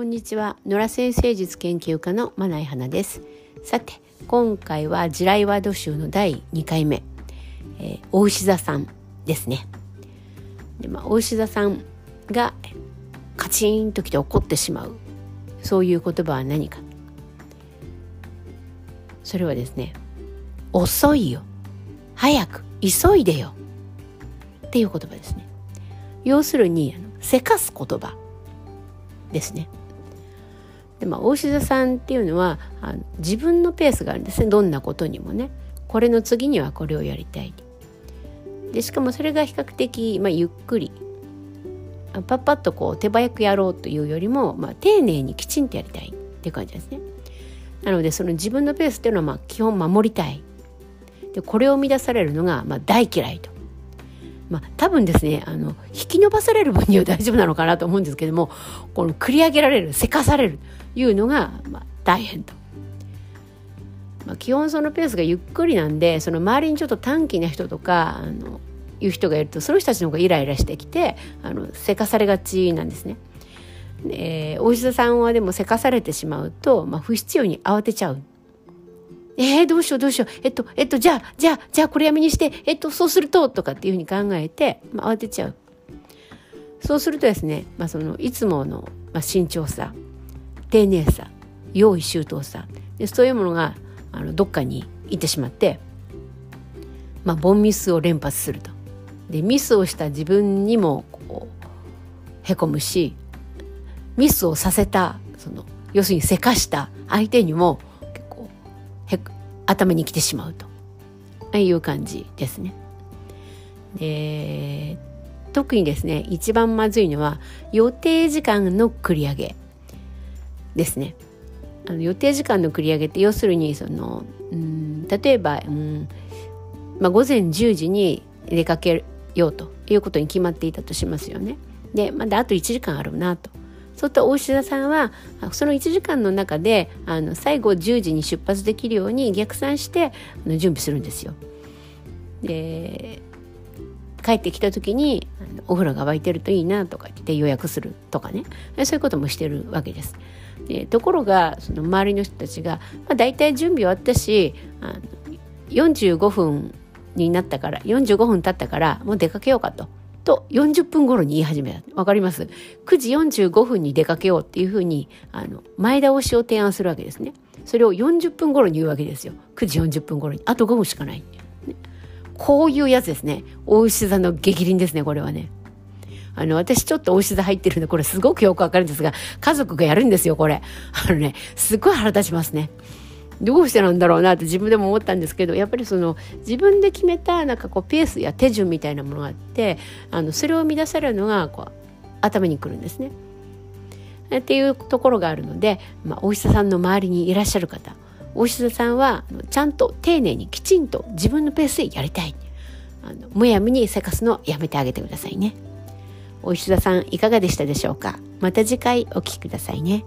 こんにちは。野良先生術研究家のまない花です。さて今回は地雷ワード集の第2回目、えー、大牛座さんですね。で、まあ、大牛座さんがカチンときて怒ってしまう。そういう言葉は何か。それはですね遅いよ。早く急いでよ。っていう言葉ですね。要するにせかす言葉ですね。でまあ大志座さんっていうのはあの自分のペースがあるんですね。どんなことにもね。これの次にはこれをやりたい。でしかもそれが比較的、まあ、ゆっくり。パッパッとこう手早くやろうというよりも、まあ、丁寧にきちんとやりたい。っていう感じですね。なのでその自分のペースっていうのはまあ基本守りたい。でこれを乱されるのがまあ大嫌いと。まあ、多分ですねあの引き伸ばされる分には大丈夫なのかなと思うんですけどもこの繰り上げられるせかされる。いうのが、まあ、大変と。まあ、基本そのペースがゆっくりなんでその周りにちょっと短気な人とかあのいう人がいるとその人たちの方がイライラしてきてあのせかされがちなんですね。えー、お医者さんはでもせかされてしまうと、まあ、不必要に慌てちゃうえー、どうしようどうしよう。えっと、えっと、じゃあ、じゃあ、じゃあこれやめにして、えっと、そうすると、とかっていうふうに考えて、まあ、慌てちゃう。そうするとですね、まあ、その、いつもの、まあ、慎重さ、丁寧さ、用意周到さ、でそういうものが、あの、どっかに行ってしまって、まあ、ボンミスを連発すると。で、ミスをした自分にも、こう、へこむし、ミスをさせた、その、要するにせかした相手にも結構へ、頭に来てしまうという感じですね。で特にですね一番まずいのは予定時間の繰り上げですね。あの予定時間の繰り上げって要するにそのうん例えば、うんまあ、午前10時に出かけようということに決まっていたとしますよね。でまだあと1時間あるなと。そういった大志田さんはその1時間の中であの最後10時に出発できるように逆算して準備するんですよ。で帰ってきた時にお風呂が沸いてるといいなとか言って予約するとかねそういうこともしてるわけです。でところがその周りの人たちが、まあ、大体準備終わったしあの45分になったから45分経ったからもう出かけようかとと40分頃に言い始めた。わかります ?9 時45分に出かけようっていうふうに、あの、前倒しを提案するわけですね。それを40分頃に言うわけですよ。9時40分頃に。あと5分しかない。ね、こういうやつですね。大牛座の激鱗ですね、これはね。あの、私ちょっと大牛座入ってるんで、これすごくよくわかるんですが、家族がやるんですよ、これ。あのね、すごい腹立ちますね。どうしてなんだろうなって自分でも思ったんですけどやっぱりその自分で決めたなんかこうペースや手順みたいなものがあってあのそれを乱されるのがこう頭にくるんですね。っていうところがあるので、まあ、お医者さんの周りにいらっしゃる方お医者さんはちゃんと丁寧にきちんと自分のペースでやりたいあのむやみにせかすのやめてあげてくださいねお石田さんいかがでしたでしょうか？また次回お聴きくださいね。